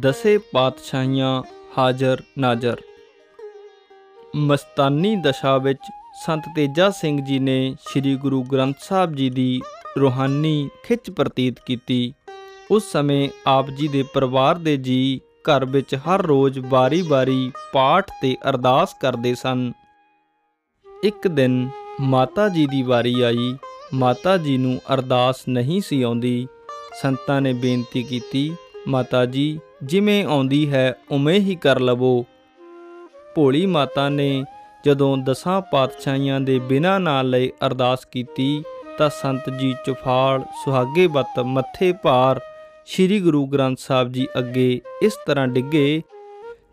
ਦਸੇ ਪਾਤਸ਼ਾਹੀਆਂ ਹਾਜ਼ਰ ਨਾਜ਼ਰ। ਮਸਤਾਨੀ ਦਸ਼ਾ ਵਿੱਚ ਸੰਤ ਤੇਜਾ ਸਿੰਘ ਜੀ ਨੇ ਸ੍ਰੀ ਗੁਰੂ ਗ੍ਰੰਥ ਸਾਹਿਬ ਜੀ ਦੀ ਰੂਹਾਨੀ ਖਿੱਚ ਪ੍ਰਤੀਤ ਕੀਤੀ। ਉਸ ਸਮੇਂ ਆਪ ਜੀ ਦੇ ਪਰਿਵਾਰ ਦੇ ਜੀ ਘਰ ਵਿੱਚ ਹਰ ਰੋਜ਼ ਬਾਰੀ-ਬਾਰੀ ਪਾਠ ਤੇ ਅਰਦਾਸ ਕਰਦੇ ਸਨ। ਇੱਕ ਦਿਨ ਮਾਤਾ ਜੀ ਦੀ ਵਾਰੀ ਆਈ। ਮਾਤਾ ਜੀ ਨੂੰ ਅਰਦਾਸ ਨਹੀਂ ਸੀ ਆਉਂਦੀ। ਸੰਤਾਂ ਨੇ ਬੇਨਤੀ ਕੀਤੀ ਮਾਤਾ ਜੀ, ਜਿਵੇਂ ਆਉਂਦੀ ਹੈ, ਉਵੇਂ ਹੀ ਕਰ ਲਵੋ। ਭੋਲੀ ਮਾਤਾ ਨੇ ਜਦੋਂ ਦਸਾਂ ਪਾਤਸ਼ਾਹੀਆਂ ਦੇ ਬਿਨਾਂ ਨਾਲ ਲਈ ਅਰਦਾਸ ਕੀਤੀ, ਤਾਂ ਸੰਤ ਜੀ ਚੁਫਾਲ, ਸੁਹਾਗੇ ਬੱਤ, ਮੱਥੇ ਭਾਰ, ਸ੍ਰੀ ਗੁਰੂ ਗ੍ਰੰਥ ਸਾਹਿਬ ਜੀ ਅੱਗੇ ਇਸ ਤਰ੍ਹਾਂ ਡਿੱਗੇ,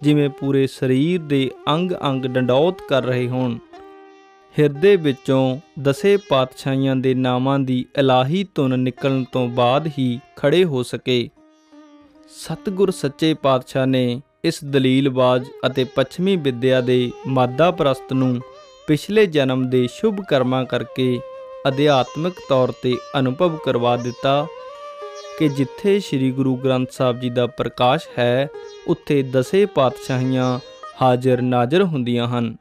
ਜਿਵੇਂ ਪੂਰੇ ਸਰੀਰ ਦੇ ਅੰਗ-ਅੰਗ ਡੰਡੌਤ ਕਰ ਰਹੇ ਹੋਣ। ਹਿਰਦੇ ਵਿੱਚੋਂ ਦਸੇ ਪਾਤਸ਼ਾਹੀਆਂ ਦੇ ਨਾਮਾਂ ਦੀ ਇਲਾਹੀ ਧੁਨ ਨਿਕਲਣ ਤੋਂ ਬਾਅਦ ਹੀ ਖੜੇ ਹੋ ਸਕੇ। ਸਤਿਗੁਰ ਸੱਚੇ ਪਾਤਸ਼ਾਹ ਨੇ ਇਸ ਦਲੀਲਬਾਜ਼ ਅਤੇ ਪੱਛਮੀ ਵਿਦਿਆ ਦੇ ਮਾਦਾ ਪ੍ਰਸਤ ਨੂੰ ਪਿਛਲੇ ਜਨਮ ਦੇ ਸ਼ੁਭ ਕਰਮਾਂ ਕਰਕੇ ਅਧਿਆਤਮਿਕ ਤੌਰ ਤੇ ਅਨੁਭਵ ਕਰਵਾ ਦਿੱਤਾ ਕਿ ਜਿੱਥੇ ਸ੍ਰੀ ਗੁਰੂ ਗ੍ਰੰਥ ਸਾਹਿਬ ਜੀ ਦਾ ਪ੍ਰਕਾਸ਼ ਹੈ, ਉੱਥੇ ਦਸੇ ਪਾਤਸ਼ਾਹੀਆਂ ਹਾਜ਼ਰ ਨਾਜ਼ਰ ਹੁੰਦੀਆਂ ਹਨ।